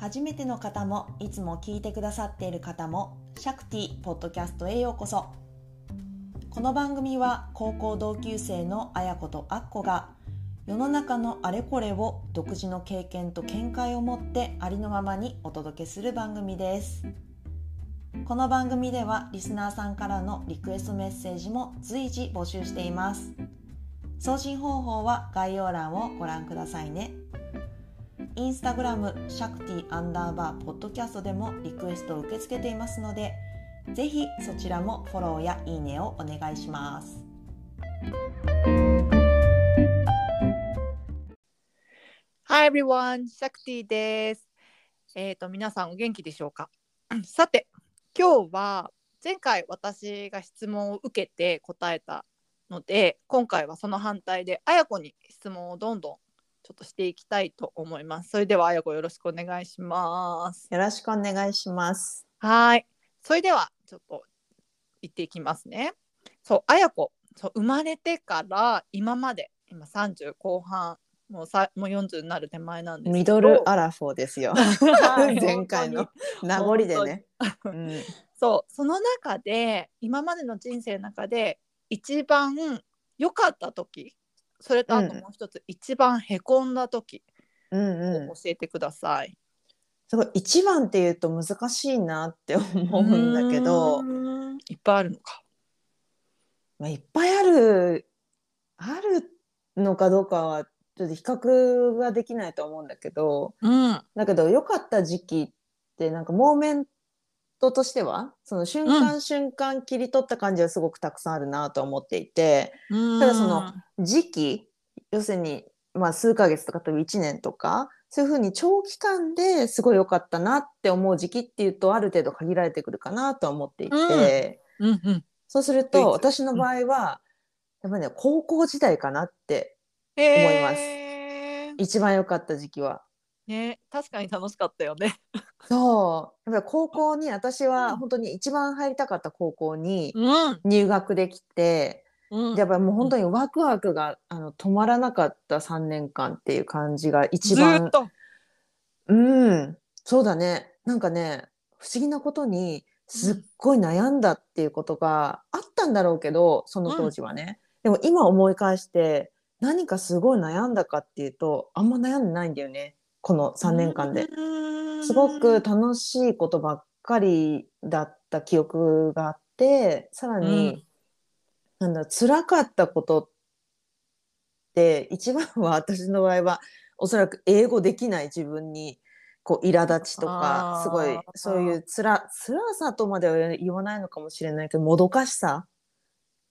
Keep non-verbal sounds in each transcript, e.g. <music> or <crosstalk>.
初めての方もいつも聞いてくださっている方もシャクティポッドキャストへようこそ。この番組は高校同級生のあやことあっこが世の中のあれこれを独自の経験と見解を持ってありのままにお届けする番組です。この番組ではリスナーさんからのリクエストメッセージも随時募集しています。送信方法は概要欄をご覧くださいね。インスタグラムシャクティアンダーバーポッドキャストでもリクエストを受け付けていますのでぜひそちらもフォローやいいねをお願いします。Hi everyone, シャクティです。えっ、と皆さんお元気でしょうか？<clears throat> さて、今日は前回私が質問を受けて答えたので、今回はその反対であやこに質問をどんどんちょっとしていきたいと思います。それではあやこよろしくお願いします。よろしくお願いします。はい。それではちょっと言っていきますね。そう、あやこ、そう生まれてから今まで今30後半もうさもう40になる手前なんですミドルアラフォーですよ。はい <laughs> 前回の名残でね。うん <laughs> そうその中で今までの人生の中で一番良かった時それとあともう一つ、一番へこんだ時うんうんを教。えてください。すごい一番っていうと難しいなって思うんだけどいっぱいあるのか。まあいっぱいあるあるのかどうかはちょっと比較ができないと思うんだけど、うんだけど良かった時期ってなんかモーメントとしてはその瞬間瞬間切り取った感じはすごくたくさんあるなと思っていて、ただその時期要するにまあ数ヶ月とかと1年とかそういうふうに長期間ですごい良かったなって思う時期っていうとある程度限られてくるかなとは思っていて、うん。うんそうすると私の場合は、やっぱりね高校時代かなって思います。一番良かった時期は。ね確かに楽しかったよね。そう。やっぱり高校に私うん。は本当に一番入りたかった高校にうん。入学できて、うん。やっぱりもう本当にワクワクがあの止まらなかった3年間っていう感じが一番っと。うん。そうだね。なんかね不思議なことにすっごい悩んだっていうことがあったんだろうけどその当時はね、でも今思い返して何かすごい悩んだかっていうとあんま悩んでないんだよねこの3年間で。すごく楽しいことばっかりだった記憶があってさらに、なんだ辛かったことって一番は私の場合はおそらく英語できない自分にこう苛立ちとかすごいそういうつら辛さとまでは言わないのかもしれないけどもどかしさ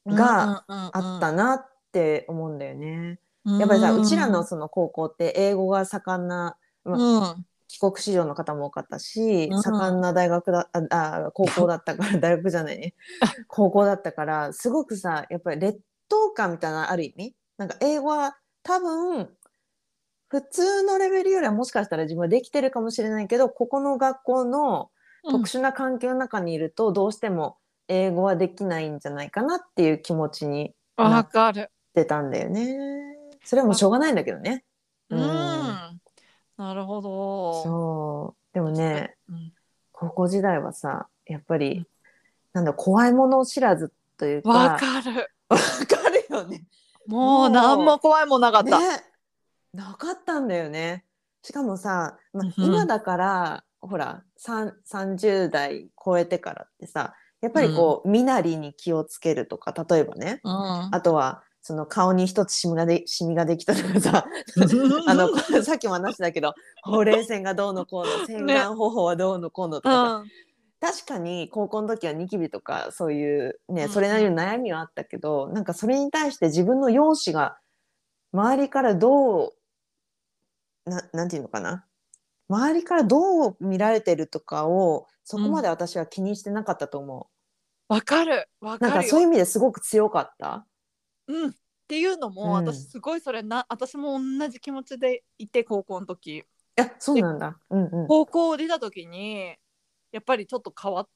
があったなって思うんだよね。やっぱりさうちらのその高校って英語が盛んな、まあうん帰国子女の方も多かったし、うん盛んな大学だああ高校だったから <laughs> 大学じゃないね <laughs> 高校だったからすごくさやっぱり劣等感みたいなのある意味なんか英語は多分普通のレベルよりはもしかしたら自分はできてるかもしれないけどここの学校の特殊な環境の中にいるとどうしても英語はできないんじゃないかなっていう気持ちにうんわかる。出たんだよね。それはもうしょうがないんだけどね。ううんん。なるほど。そうでもねうん高校時代はさやっぱり、なんだ怖いもの知らずというかわかる。<laughs> わかるよね。もう何も怖いもんなかった。ねなかったんだよね。しかもさ、まうん今だからほらさん30代超えてからってさやっぱりこう、身なりに気をつけるとか例えばねうん。あとはその顔に一つシミがでシミができたとかさあの <laughs> さっきも話したけどほうれい線がどうのこうの洗顔方法はどうのこうのとかさ、うん。確かに高校の時はニキビとかそういうね、うんそれなりの悩みはあったけどなんかそれに対して自分の容姿が周りからどうななんていうのかな。周りからどう見られてるとかをそこまで私は気にしてなかったと思わかる。わう、なんかるよ。かそういう意味ですごく強かったうん。っていうのうんも、私すごいそれな、私も同じ気持ちでいて高校の時。いやそうなんだうんうん高校を出た時にやっぱりちょっと変わっ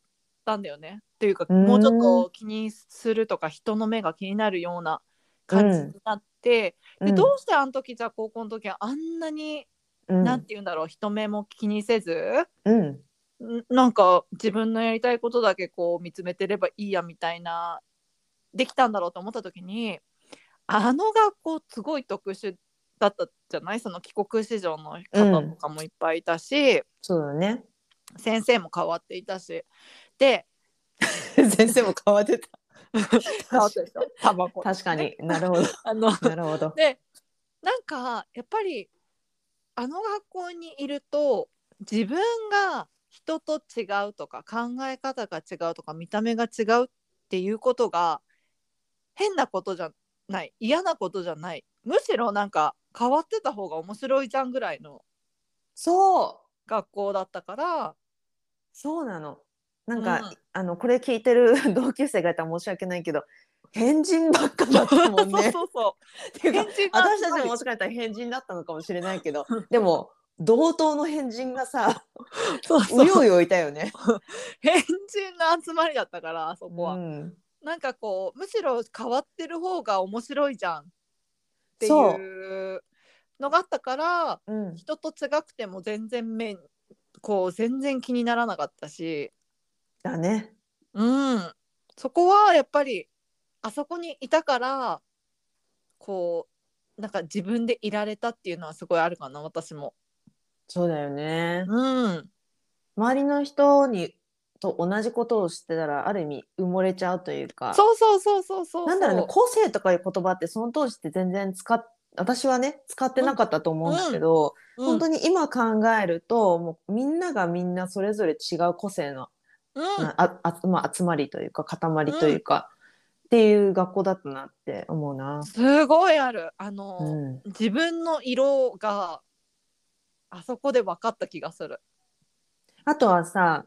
たんだよね。っていうかうんもうちょっと気にするとか人の目が気になるような感じになって、うんでどうしてあの時じゃあ高校の時はあんなにうんなんて言うんだろう人目も気にせずうんんなんか自分のやりたいことだけこう見つめてればいいやみたいなできたんだろうと思った時にあの学校すごい特殊だったじゃない？その帰国子女の方とかもいっぱいいたし、そうだね。先生も変わっていたし。で <laughs> 先生も変わってた。<laughs> 変わってるでしょ？タバコ。確かに。なるほど。<laughs> あのなるほど。でなんかやっぱりあの学校にいると自分が人と違うとか考え方が違うとか見た目が違うっていうことが変なことじゃない。嫌なことじゃない。むしろなんか変わってた方が面白いじゃんぐらいのそう。学校だったから。そうなの。なんか、うん。あのこれ聞いてる <laughs> 同級生がいたら申し訳ないけど変人ばっかだったもんね。<laughs> そうそうっていうか変人が私たちももしかしたら変人だったのかもしれないけどでも同等の変人がさ <laughs> そうそう。うようよいたよね。変人の集まりだったからあそこは、うんなんかこうむしろ変わってる方が面白いじゃんっていうのがあったからうん、人と違くても全然面こう全然気にならなかったし、だね。うん、そこはやっぱりあそこにいたからこうなんか自分でいられたっていうのはすごいあるかな私も。そうだよね。うん、周りの人にと同じことをしてたらある意味埋もれちゃうというか。そうそうそうそうそう。なんだろうね個性とかいう言葉ってその当時って全然使っ私はね使ってなかったと思うんだけど、うん、本当に今考えるともうみんながみんなそれぞれ違う個性の、うん。ああまあ、集まりというか塊というか、っていう学校だったなって思うな。すごいある。あの、うん、自分の色があそこで分かった気がする。あとはさ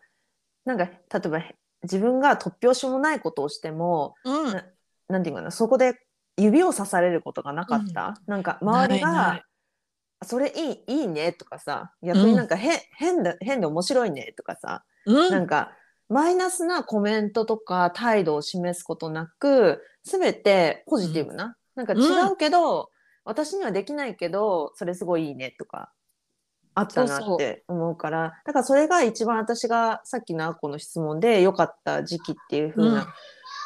なんか例えば自分が突拍子もないことをしてもうん。ななんていうかなそこで指をさされることがなかった、なんか周りがないないそれいいいいね」とかさ逆になんか変,、変だ変で面白いね」とかさ、うん。なんかマイナスなコメントとか態度を示すことなく全てポジティブな、なんか違うけど、私にはできないけどそれすごいいいねとかあったなって思うからだからそれが一番私がさっきのアッコの質問で良かった時期っていう風な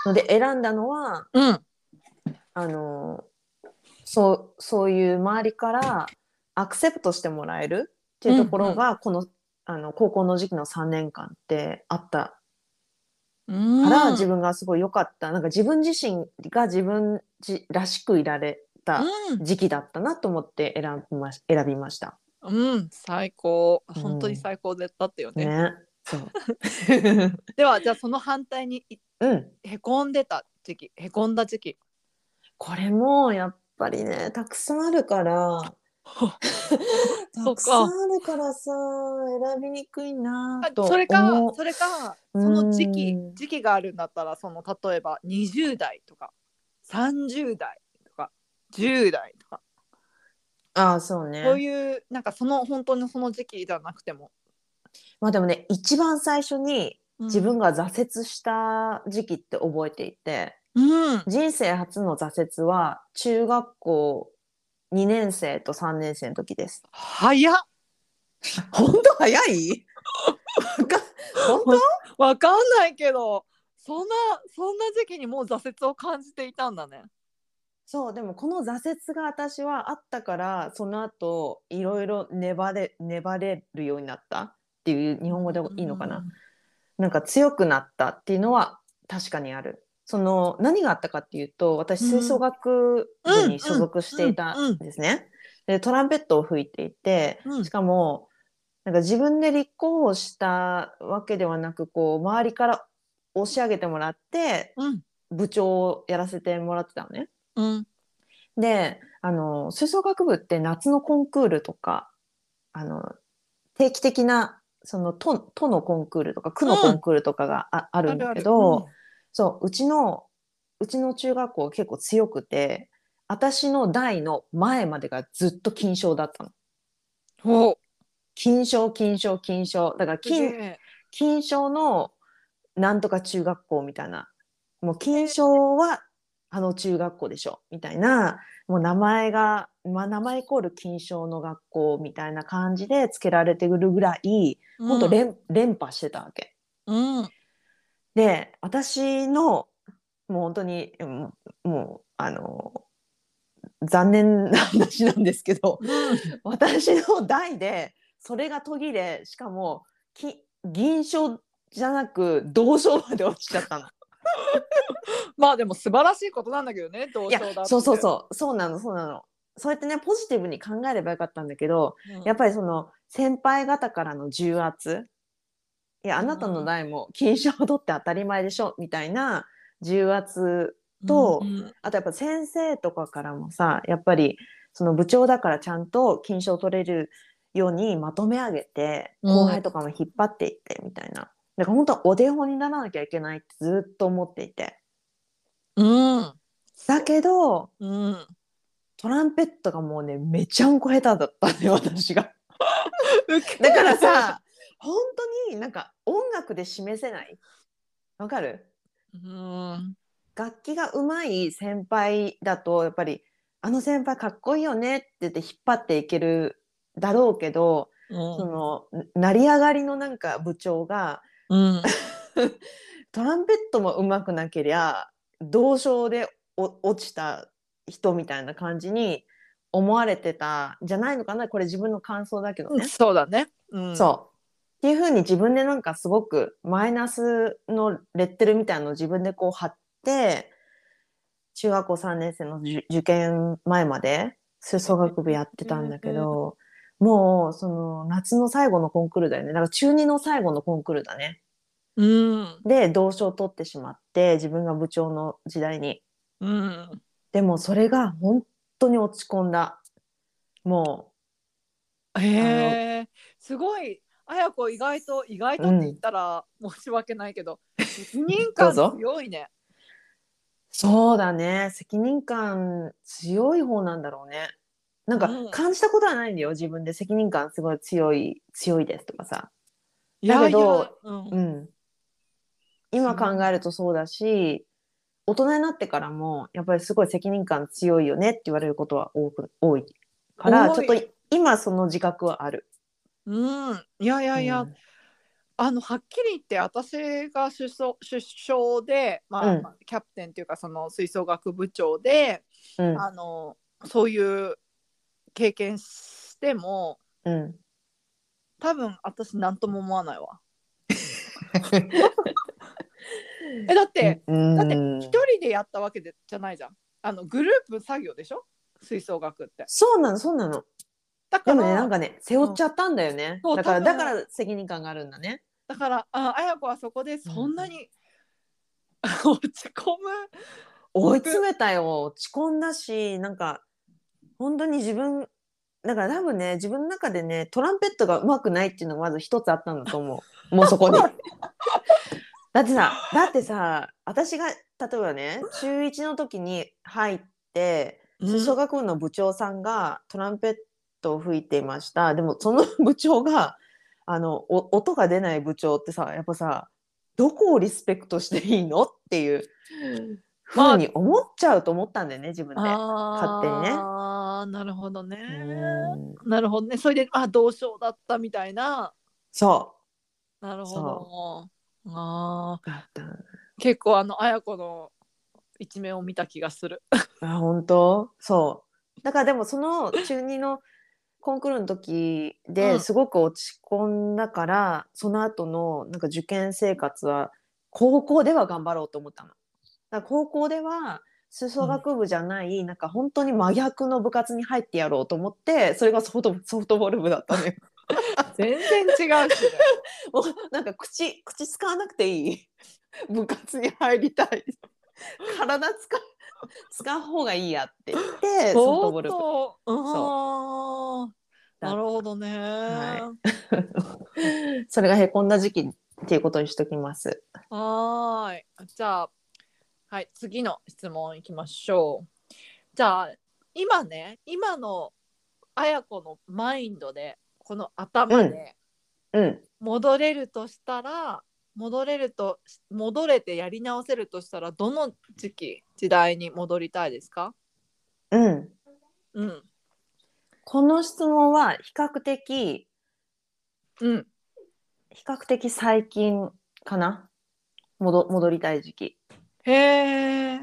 ので選んだのは、うん。あのそうそういう周りからアクセプトしてもらえるっていうところが、このあの高校の時期の3年間ってあったうん。から、自分がすごい良かった。なんか自分自身が自分じらしくいられたうん。時期だったなと思って選びまし選びました。うん、最高うん本当に最高だったよね。ね。そう。<laughs> ではじゃあその反対にいうん。へこんでた時期へこんだ時期。これもやっぱりねたくさんあるから。<laughs> たくさんあるからさ選びにくいなあと思うそれかそれかその時期うん時期があるんだったらその例えば20代とか30代とか10代とか、ああそうね。そういうなんかその本当にその時期じゃなくても、まあでもね一番最初に自分がが挫折した時期って覚えていて、うん。人生初の挫折は中学校2年生と3年生の時です。早っ。本当早い？本わかんないけどそんなそんな時期にもう挫折を感じていたんだね。そうでもこの挫折が私はあったからその後いろいろ粘れ粘れるようになったっていう日本語でいいのかな、なんか強くなったっていうのは確かにある。その何があったかっていうと私うん吹奏楽部に所属していたんですね。でトランペットを吹いていてうんしかもなんか自分で立候補したわけではなくこう周りから押し上げてもらってうん部長をやらせてもらってたのね。うん。であの吹奏楽部って夏のコンクールとかあの定期的なその都都のコンクールとか区のコンクールとかがあ,、あるんだけどそううちのうちの中学校結構強くて私の代の前までがずっと金賞だったの。金賞金賞金賞。だから金え。金賞のなんとか中学校みたいな。もう金賞はあの中学校でしょみたいなもう名前が、まあ、名前イコール金賞の学校みたいな感じで付けられてくるぐらい、ほんと連連覇してたわけ。うんで私のもう本当にうんもうあの残念な話なんですけど私の代でそれが途切れしかもき銀賞じゃなく銅賞まで落ちちゃったの。<laughs> まあでも素晴らしいことなんだけどね同いやそうそうそう。そうなのそうなの。そうやってねポジティブに考えればよかったんだけど、うん。やっぱりその先輩方からの重圧。いやあなたの代も金賞を取って当たり前でしょみたいな重圧とうんうん。あとやっぱ先生とかからもさやっぱりその部長だからちゃんと金賞取れるようにまとめ上げてうん。後輩とかも引っ張っていってみたいな。だから本当はお手本にならなきゃいけないってずっと思っていて。うん。だけどうん。トランペットがもうねめちゃんこ下手だったね私が。だからさ本当になんか音楽で示せない。わかる？うん。楽器が上手い先輩だとやっぱりあの先輩かっこいいよねって言って引っ張っていけるだろうけど、その成り上がりのなんか部長がうん <laughs> トランペットも上手くなけりゃ同賞でお落ちた人みたいな感じに思われてたんじゃないのかなこれ自分の感想だけどね。そうだね。うん、そうっていうふうに自分でなんかすごくマイナスのレッテルみたいなのを自分でこう貼って中学校3年生の受受験前まで吹奏楽部やってたんだけど、もうその夏の最後のコンクールだよねだから中2の最後のコンクールだね。うん。で同賞を取ってしまって自分が部長の時代に。うん。でもそれが本当に落ち込んだ。もへえ。すごい。あやこ意外と意外とって言ったら申し訳ないけど、<laughs> 責任感強いね。うそうだね責任感強い方なんだろうね。なんかうん。感じたことはないんだよ。自分で。責任感すごい強い強いですとかさ。だけどうん。うん、今考えるとそうだし大人になってからもやっぱりすごい責任感強いよねって言われることは多く多いからちょっと今その自覚はある。うん。いやいやいや、うん。あのはっきり言って私が出走出生で、まあうん。まあキャプテンっていうかその吹奏楽部長で、うん。あのそういう経験してもうん多分私何とも思わないわ。<laughs> えだって、うんだって一人でやったわけでじゃないじゃん。あのグループ作業でしょ？吹奏楽って。そうなのそうなの。だからねなんかね背負っちゃったんだよね。そうだからだから責任感があるんだね。だからああや子はそこでそんなに、<laughs> 落ち込む。追い詰めたよ落ち込んだしなんか本当に自分だから多分ね自分の中でねトランペットが上手くないっていうのがまず一つあったんだと思う。<laughs> もうそこに。<laughs> だってさだってさ私が例えばね中1の時に入って吹奏楽部の部長さんがトランペットを吹いていました。でもその <laughs> 部長があのお音が出ない部長ってさやっぱさどこをリスペクトしていいのっていうふうに思っちゃうと思ったんだよね自分で。勝手にねああなるほどね。うんなるほどね。それであ同賞だったみたいな。そなるほど。あ結構あの綾子の一面を見た気がする。<laughs> あ本当？そうだからでもその中2のコンクールの時うでんすごく落ち込んだから、その後のなんか受験生活は高校では頑張ろうと思ったの。だ高校では吹奏楽部じゃない、なんか本当に真逆の部活に入ってやろうと思ってそれがソフトソフトボール部だったのよ。<laughs> 全然違うし、ね。<laughs> もうなんか口口使わなくていい部活に入りたい体使う使う方がいいやって言ってソフトボール部相当うんなるほどね。は <laughs> それがへこんだ時期っていうことにしときます。はーい。じゃあ、はい、次の質問いきましょう。じゃあ、今ね、今の綾子のマインドで、この頭でうん戻れるとしたら、戻れると戻れてやり直せるとしたらどの時期時代に戻りたいですか？うん。うんこの質問は比較的、うん比較的最近かな？戻戻りたい時期。へえ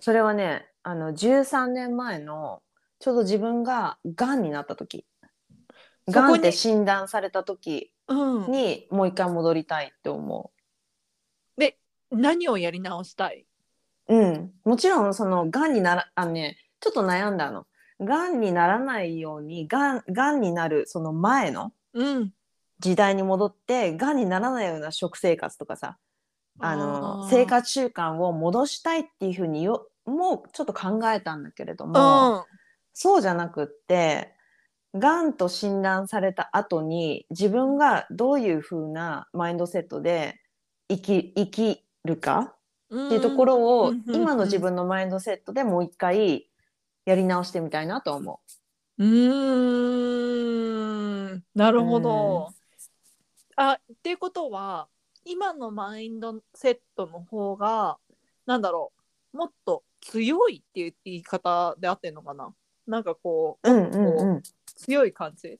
それはね、あの、13年前の、ちょうど自分ががんになった時。がんって診断された時うんにもう一回戻りたいって思で何をやり直したい？ううん。もちろん、その、がんになら、あのね、ちょっと悩んだの。がんにならないように、がん、がんになる、その前のうん時代に戻って、がんにならないような食生活とかさ、あの、生活習慣を戻したいっていうふうによ、もうちょっと考えたんだけれどうも、んそうじゃなくって、がんと診断された後に、自分がどういうふうなマインドセットで生き、生きるかっっていうところを、今の自分のマインドセットでもう一回やり直してみたいなと思う。ーん。なるほど。あっていうことは今のマインドセットの方がなんだろうもっと強いっていう言い方であってんのかななんかこうう。うんうんうん。強い感じっ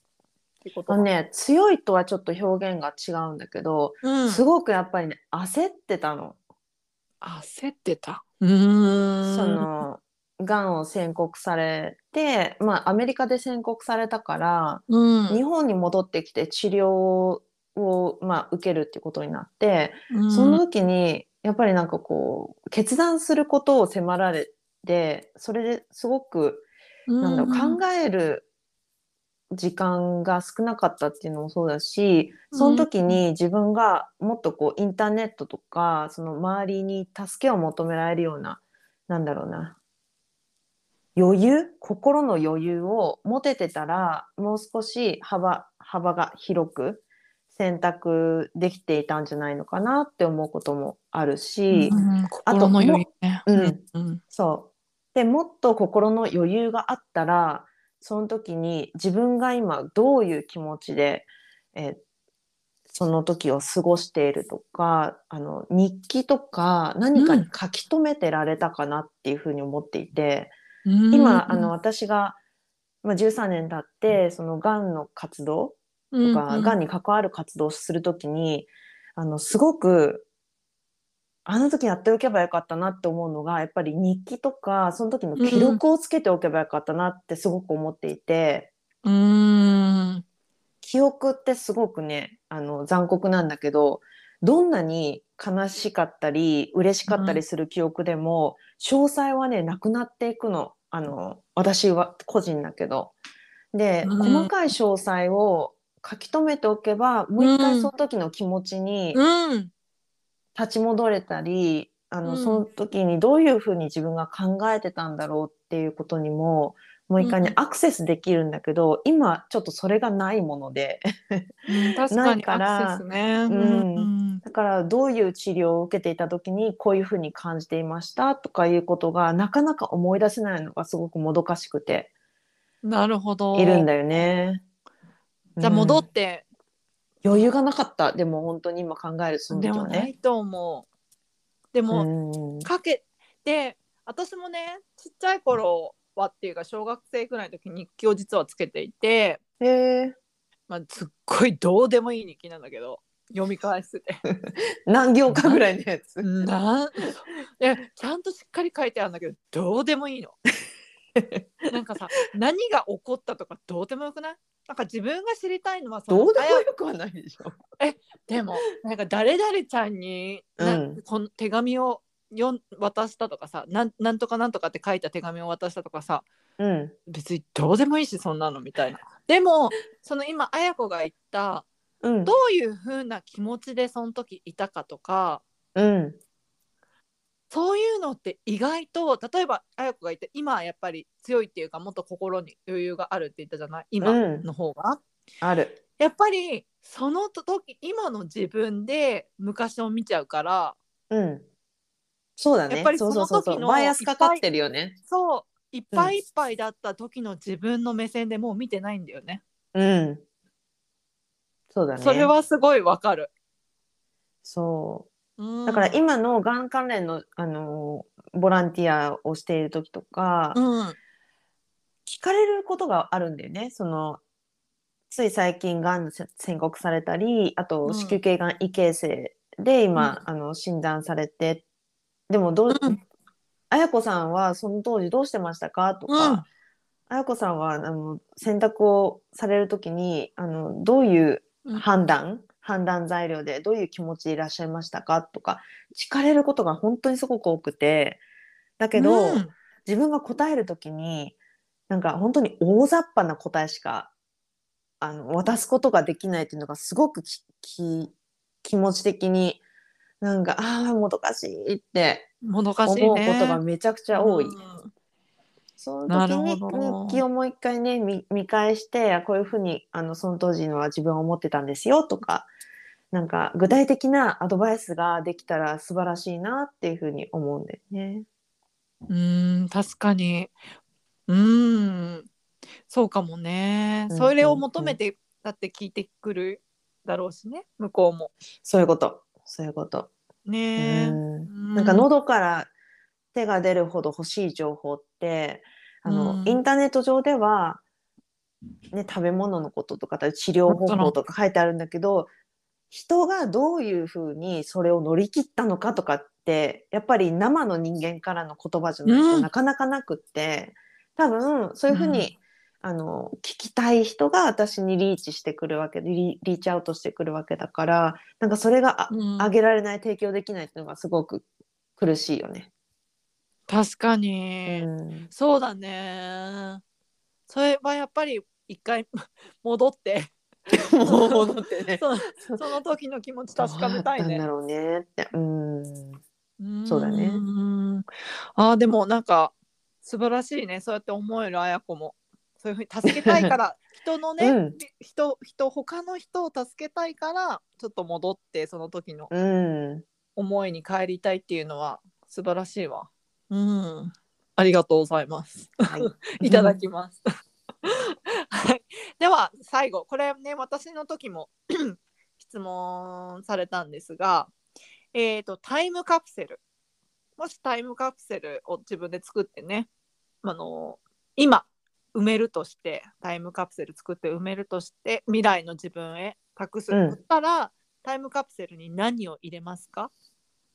てことあのね、強いとはちょっと表現が違うんだけど、うん、すごくやっぱりね、焦ってたの。焦ってた？うーんその、がんを宣告されて、まあ、アメリカで宣告されたから、うん日本に戻ってきて治療を、まあ、受けるっていうことになって、うん。その時に、やっぱりなんかこう、決断することを迫られて、それですごく、なんだろう、考える時間が少なかったっていうのもそうだし、その時に自分がもっとこう、インターネットとか、その周りに助けを求められるような、なんだろうな、余裕？心の余裕を持ててたら、もう少し幅、幅が広く選択できていたんじゃないのかなって思うこともあるし、うん。あと心の余裕ね。うん。うん。そう。でもっと心の余裕があったらその時に自分が今どういう気持ちで、えーその時を過ごしているとかあの日記とか何かに書き留めてられたかなっていうふうに思っていて、今あの私が、まあ、13年経ってそのがんの活動とか、がんに関わる活動をするときに、あの、すごく、あの時やっておけばよかったなって思うのが、やっぱり日記とか、その時の記録をつけておけばよかったなってすごく思っていて、うーん。記憶ってすごくね、あの、残酷なんだけど、どんなに悲しかったり、嬉しかったりする記憶でも、詳細はね、なくなっていくの。あの、私は個人だけど。で、うん。細かい詳細を書き留めておけば、もう一うん。回その時の気持ちにうん。立ち戻れたり、あの、うん。その時にどういうふうに自分が考えてたんだろうっていうことにも、もう一回ね、うん。アクセスできるんだけど、今ちょっとそれがないもので、ないからだからどういう治療を受けていた時にこういうふうに感じていましたとかいうことがなかなか思い出せないのがすごくもどかしくてなるほど。いるんだよね。じゃあ戻うんって、余裕がなかったでも本当に今考えるそので時はね。もないと思う。でも、うんかけて私もねちっちゃい頃はっていうか小学生くらいの時日記を実はつけていて、へえまあ、すっごいどうでもいい日記なんだけど読み返してて <laughs> 何行かぐらいのやつ？なんでちゃんとしっかり書いてあるんだけどどうでもいいの。<laughs> なんかさ何が起こったとかどうでもよくない？なんか自分が知りたいのはそのどうでもよくはないでしょ。でもなんか誰々ちゃんに、なうんこの手紙をよん渡したとかさなんなんとかなんとかって書いた手紙を渡したとかさうん別にどうでもいいしそんなのみたいな。でもその今綾子が言ったうんどういう風な気持ちでその時いたかとかうんそういうのって意外と例えば綾子が言って今はやっぱり強いっていうかもっと心に余裕があるって言ったじゃない？今うんの方が。ある。やっぱりその時今の自分で昔を見ちゃうからうん。そうだね。やっぱりそうそうそうそう。その時のバイアスかかってるよね。そういっぱいいっぱいだった時の自分の目線でもう見てないんだよね。うん。そうだね。それはすごいわかる。そううだから今のがん関連の、あのボランティアをしている時とか、うん。聞かれることがあるんだよね。そのつい最近がん宣告されたりあとうん。子宮頸がん異形成で今、あの診断されて。でもどう、うん。綾子さんはその当時どうしてましたかとか、うん。綾子さんはあの選択をされる時にあのどういう判断、判断材料でどういう気持ちでいらっしゃいましたかとか聞かれることが本当にすごく多くて。だけど、うん。自分が答える時になんか本当に大雑把な答えしかあの渡すことができないっていうのがすごくきき気持ち的になんかああもどかしいってもどかしい思うねことがめちゃくちゃ多い。うん。そなの時に日記をもう一回ね見見返してあこういうふうにあのその当時のは自分は思ってたんですよとかなんか具体的なアドバイスができたら素晴らしいなっていうふうに思うんだよね。うーん確かに。うーんそうかもね、うんそれを求めてだって聞いてくるだろうしね。向こうも。そういうこと。そういうこと。ねなんか喉から手が出るほど欲しい情報ってあの、うん。インターネット上では、ね、食べ物のこととか治療方法とか書いてあるんだけど人がどういうふうにそれを乗り切ったのかとかってやっぱり生の人間からの言葉じゃないとうん。なかなかなくって、多分そういうふうに、あの聞きたい人が私にリーチしてくるわけでリリーチアウトしてくるわけだからなんかそれがあうん。あげられない提供できないっていうのがすごく苦しいよね。確かに、うん。そうだね。それはやっぱり一回戻って <laughs> もう戻ってね。そその時の気持ち確かめたいねだろうねって。うん。んそうだねんあーでもなんか素晴らしいねそうやって思える綾子もそういうふうに助けたいから <laughs> 人のね、うん人人他の人を助けたいからちょっと戻ってその時のうん。思いに帰りたいっていうのは素晴らしいわうんありがとうございますはい。<laughs> いただきます。はい、では最後これね私の時も <clears throat> 質問されたんですが、えー、とタイムカプセル。もしタイムカプセルを自分で作ってねあの今埋めるとしてタイムカプセル作って埋めるとして未来の自分へ託すうんとしたら、タイムカプセルに何を入れますか？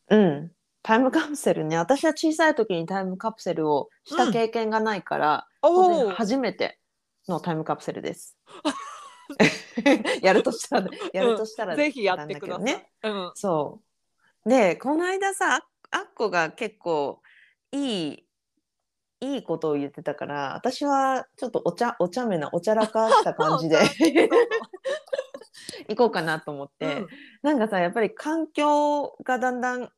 うん。タイムカプセルね。私は小さい時にタイムカプセルをした経験がないから、本当におお初めてのタイムカプセルです。<laughs> やるとしたら、やるとしたら、ぜひやってください。ね。うんそう。で、この間さ、ああっこが結構いい、いいことを言ってたから、私はちょっとお茶、お茶目な、おちゃらかした感じで <laughs> <laughs> 行こうかなと思って、うんなんかさ、やっぱり環境がだんだん変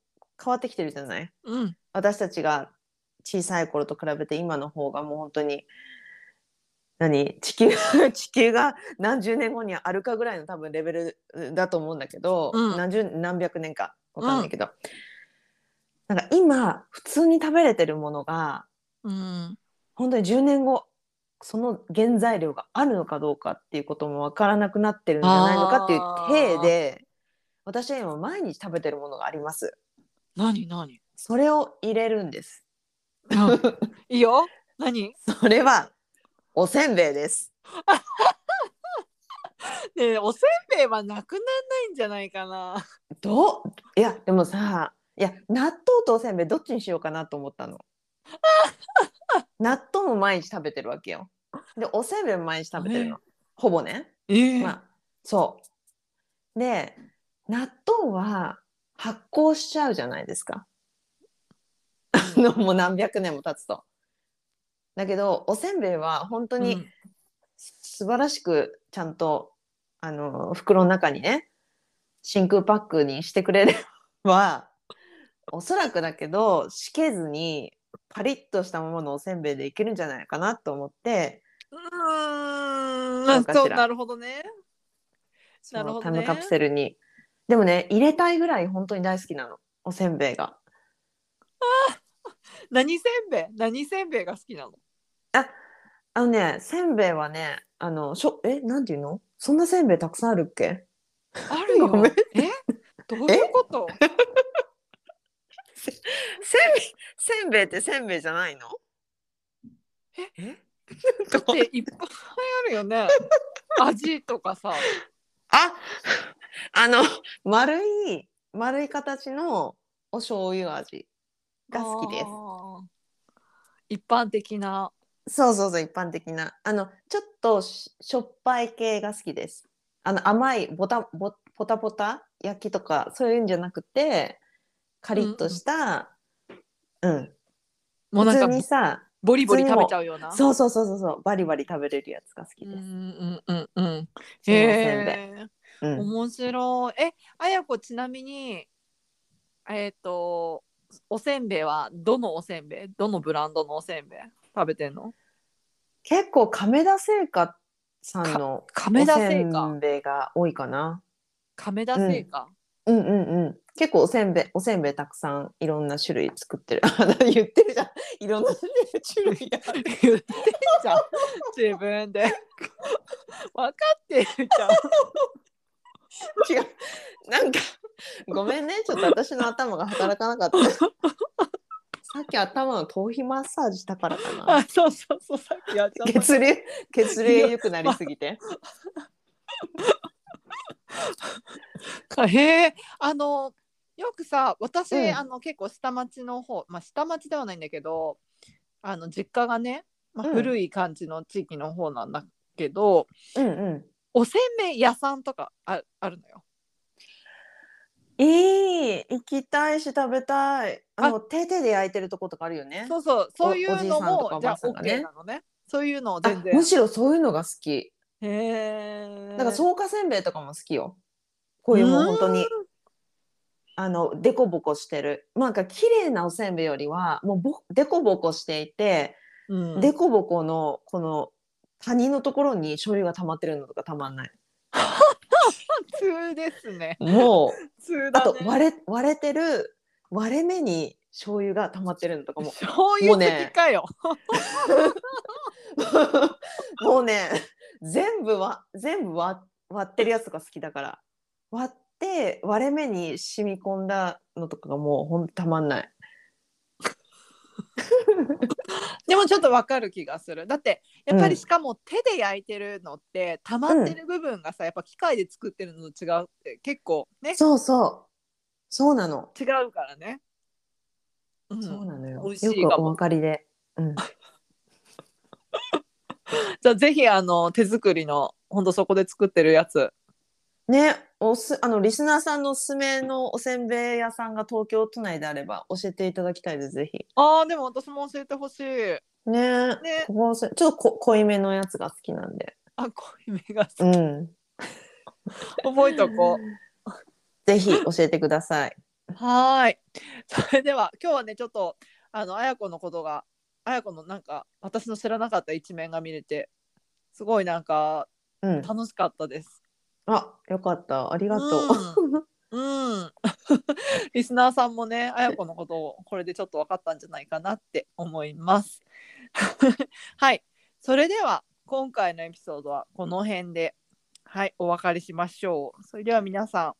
わってきてるじゃない？うん私たちが小さい頃と比べて今の方がもう本当に何？地球 <laughs> 地球が何十年後にあるかぐらいの多分レベルだと思うんだけど、うん。何十何百年か。わかんないけど、なんか今普通に食べれてるものがうん。本当に10年後その原材料があるのかどうかっていうこともわからなくなってるんじゃないのかっていう体で私は今毎日食べてるものがあります。何何？それを入れるんです。いいよ。何？<laughs> それはおせんべいです。<laughs> ねえおせんべいはなくならないんじゃないかなどういやでもさいや納豆とおせんべいどっちにしようかなと思ったの。<laughs> 納豆も毎日食べてるわけよ。でおせんべいも毎日食べてるの。ほぼね。ええまあそう。で納豆は発酵しちゃうじゃないですか。もう何百年も経つと。だけどおせんべいは本当に、うん。素晴らしくちゃんとあの袋の中にね真空パックにしてくれればおそらくだけどしけずにパリッとしたままのおせんべいでいけるんじゃないかなと思ってうーん。そうなるほどね。そなるほどね。のタイムカプセルに。でもね入れたいぐらい本当に大好きなの。おせんべいが。何せんべい？何せんべいが好きなの？ああのねせんべいはねあのしょえなんていうの？そんなせんべいたくさんあるっけ？あるよ。ごめん。え？どういうこと？せんべいせんべいってせんべいじゃないの？え？え？だっていっぱいあるよね。味とかさ。ああの丸い丸い形のお醤油味が好きです。あー。一般的なそうそうそう一般的な。あのちょっとししょっぱい系が好きです。あの甘いボタボポタポタ？焼きとかそういうんじゃなくてカリッとしたうん、もうなんか普通にさボリボリ食べちゃうような？そうそうそうそうそう。バリバリ食べれるやつが好きうんうです、んうんうん。そのせんへえうん、面白い。えあやこちなみにえっ、とおせんべいはどのおせんべい？どのブランドのおせんべい？食べてんの？結構亀田製菓さんの亀田製おせ菓？んべいが多いかな。亀田製菓、うんうんうん。結構おせんべいおせんべいたくさんいろんな種類作ってる。<laughs> 言ってるじゃん。いろんな種類が。言ってんじゃん。自分で。分かってるじゃん。<laughs> 違う。なんかごめんね。ちょっと私の頭が働かなかったき頭の頭皮マッサージしたからかな。あそうそうそうさっきやっちゃった血流血流良くなりすぎて。か <laughs> へえあのよくさ私、うん。あの結構下町の方まあ下町ではないんだけどあの実家がね、まあ、うん。古い感じの地域の方なんだけど、うんうん。おせんべい屋さんとかああるのよ。いい行きたいし食べたい。あの手々で焼いてるとことかあるよね。そうそう。そういうのおじいさんとかおもじゃあ OK なのね。そういうのをあ全然。むしろそういうのが好き。へえ。なんか草加せんべいとかも好きよ。こういうもう本当に。あのデコボコしてる。なんか綺麗なおせんべいよりはもうぼデコボコしていて、うん、デコボコのこの谷のところに醤油が溜まってるのとかたまんない。普 <laughs> 通ですね。もう普通だあね。と割れ割れてる割れ目に醤油が溜まってるのとかもそういう好きかよ。<laughs> もうね全部は全部割割ってるやつが好きだから割って割れ目に染み込んだのとかがもうほんとたまんない <laughs> でもちょっとわかる気がする。だってやっぱうん。りしかも手で焼いてるのって溜まってる部分がさ、やっぱ機械で作ってるのと違うって結構ね。そうそう。そうなの、違うからね。うん。そうなのよ。美味しいよくお分かりで、うん、<laughs> じゃあぜひあの手作りのほんとそこで作ってるやつ。ねおすあのリスナーさんのおすすめのおせんべい屋さんが東京都内であれば教えていただきたいですぜひ。あーでも私も教えてほしい。ね。ね。ここはちょっとこ濃いめのやつが好きなんで。あ濃いめが好き。うん。覚えとこう。<laughs> ぜひ教えてください。はーい。それでは今日はねちょっとあのあやこのことがあやこのなんか私の知らなかった一面が見れてすごいなんかうん。楽しかったですあよかったありがとう、うん、うん、<laughs> リスナーさんもね、あやこのことをこれでちょっと分かったんじゃないかなって思います。<laughs> はい、それでは今回のエピソードはこの辺で、はい、お別れしましょう。それでは皆さん、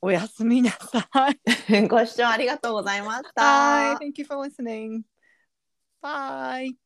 おやすみなさい。<laughs> ご視聴ありがとうございました。はい、Thank you for listening. Bye.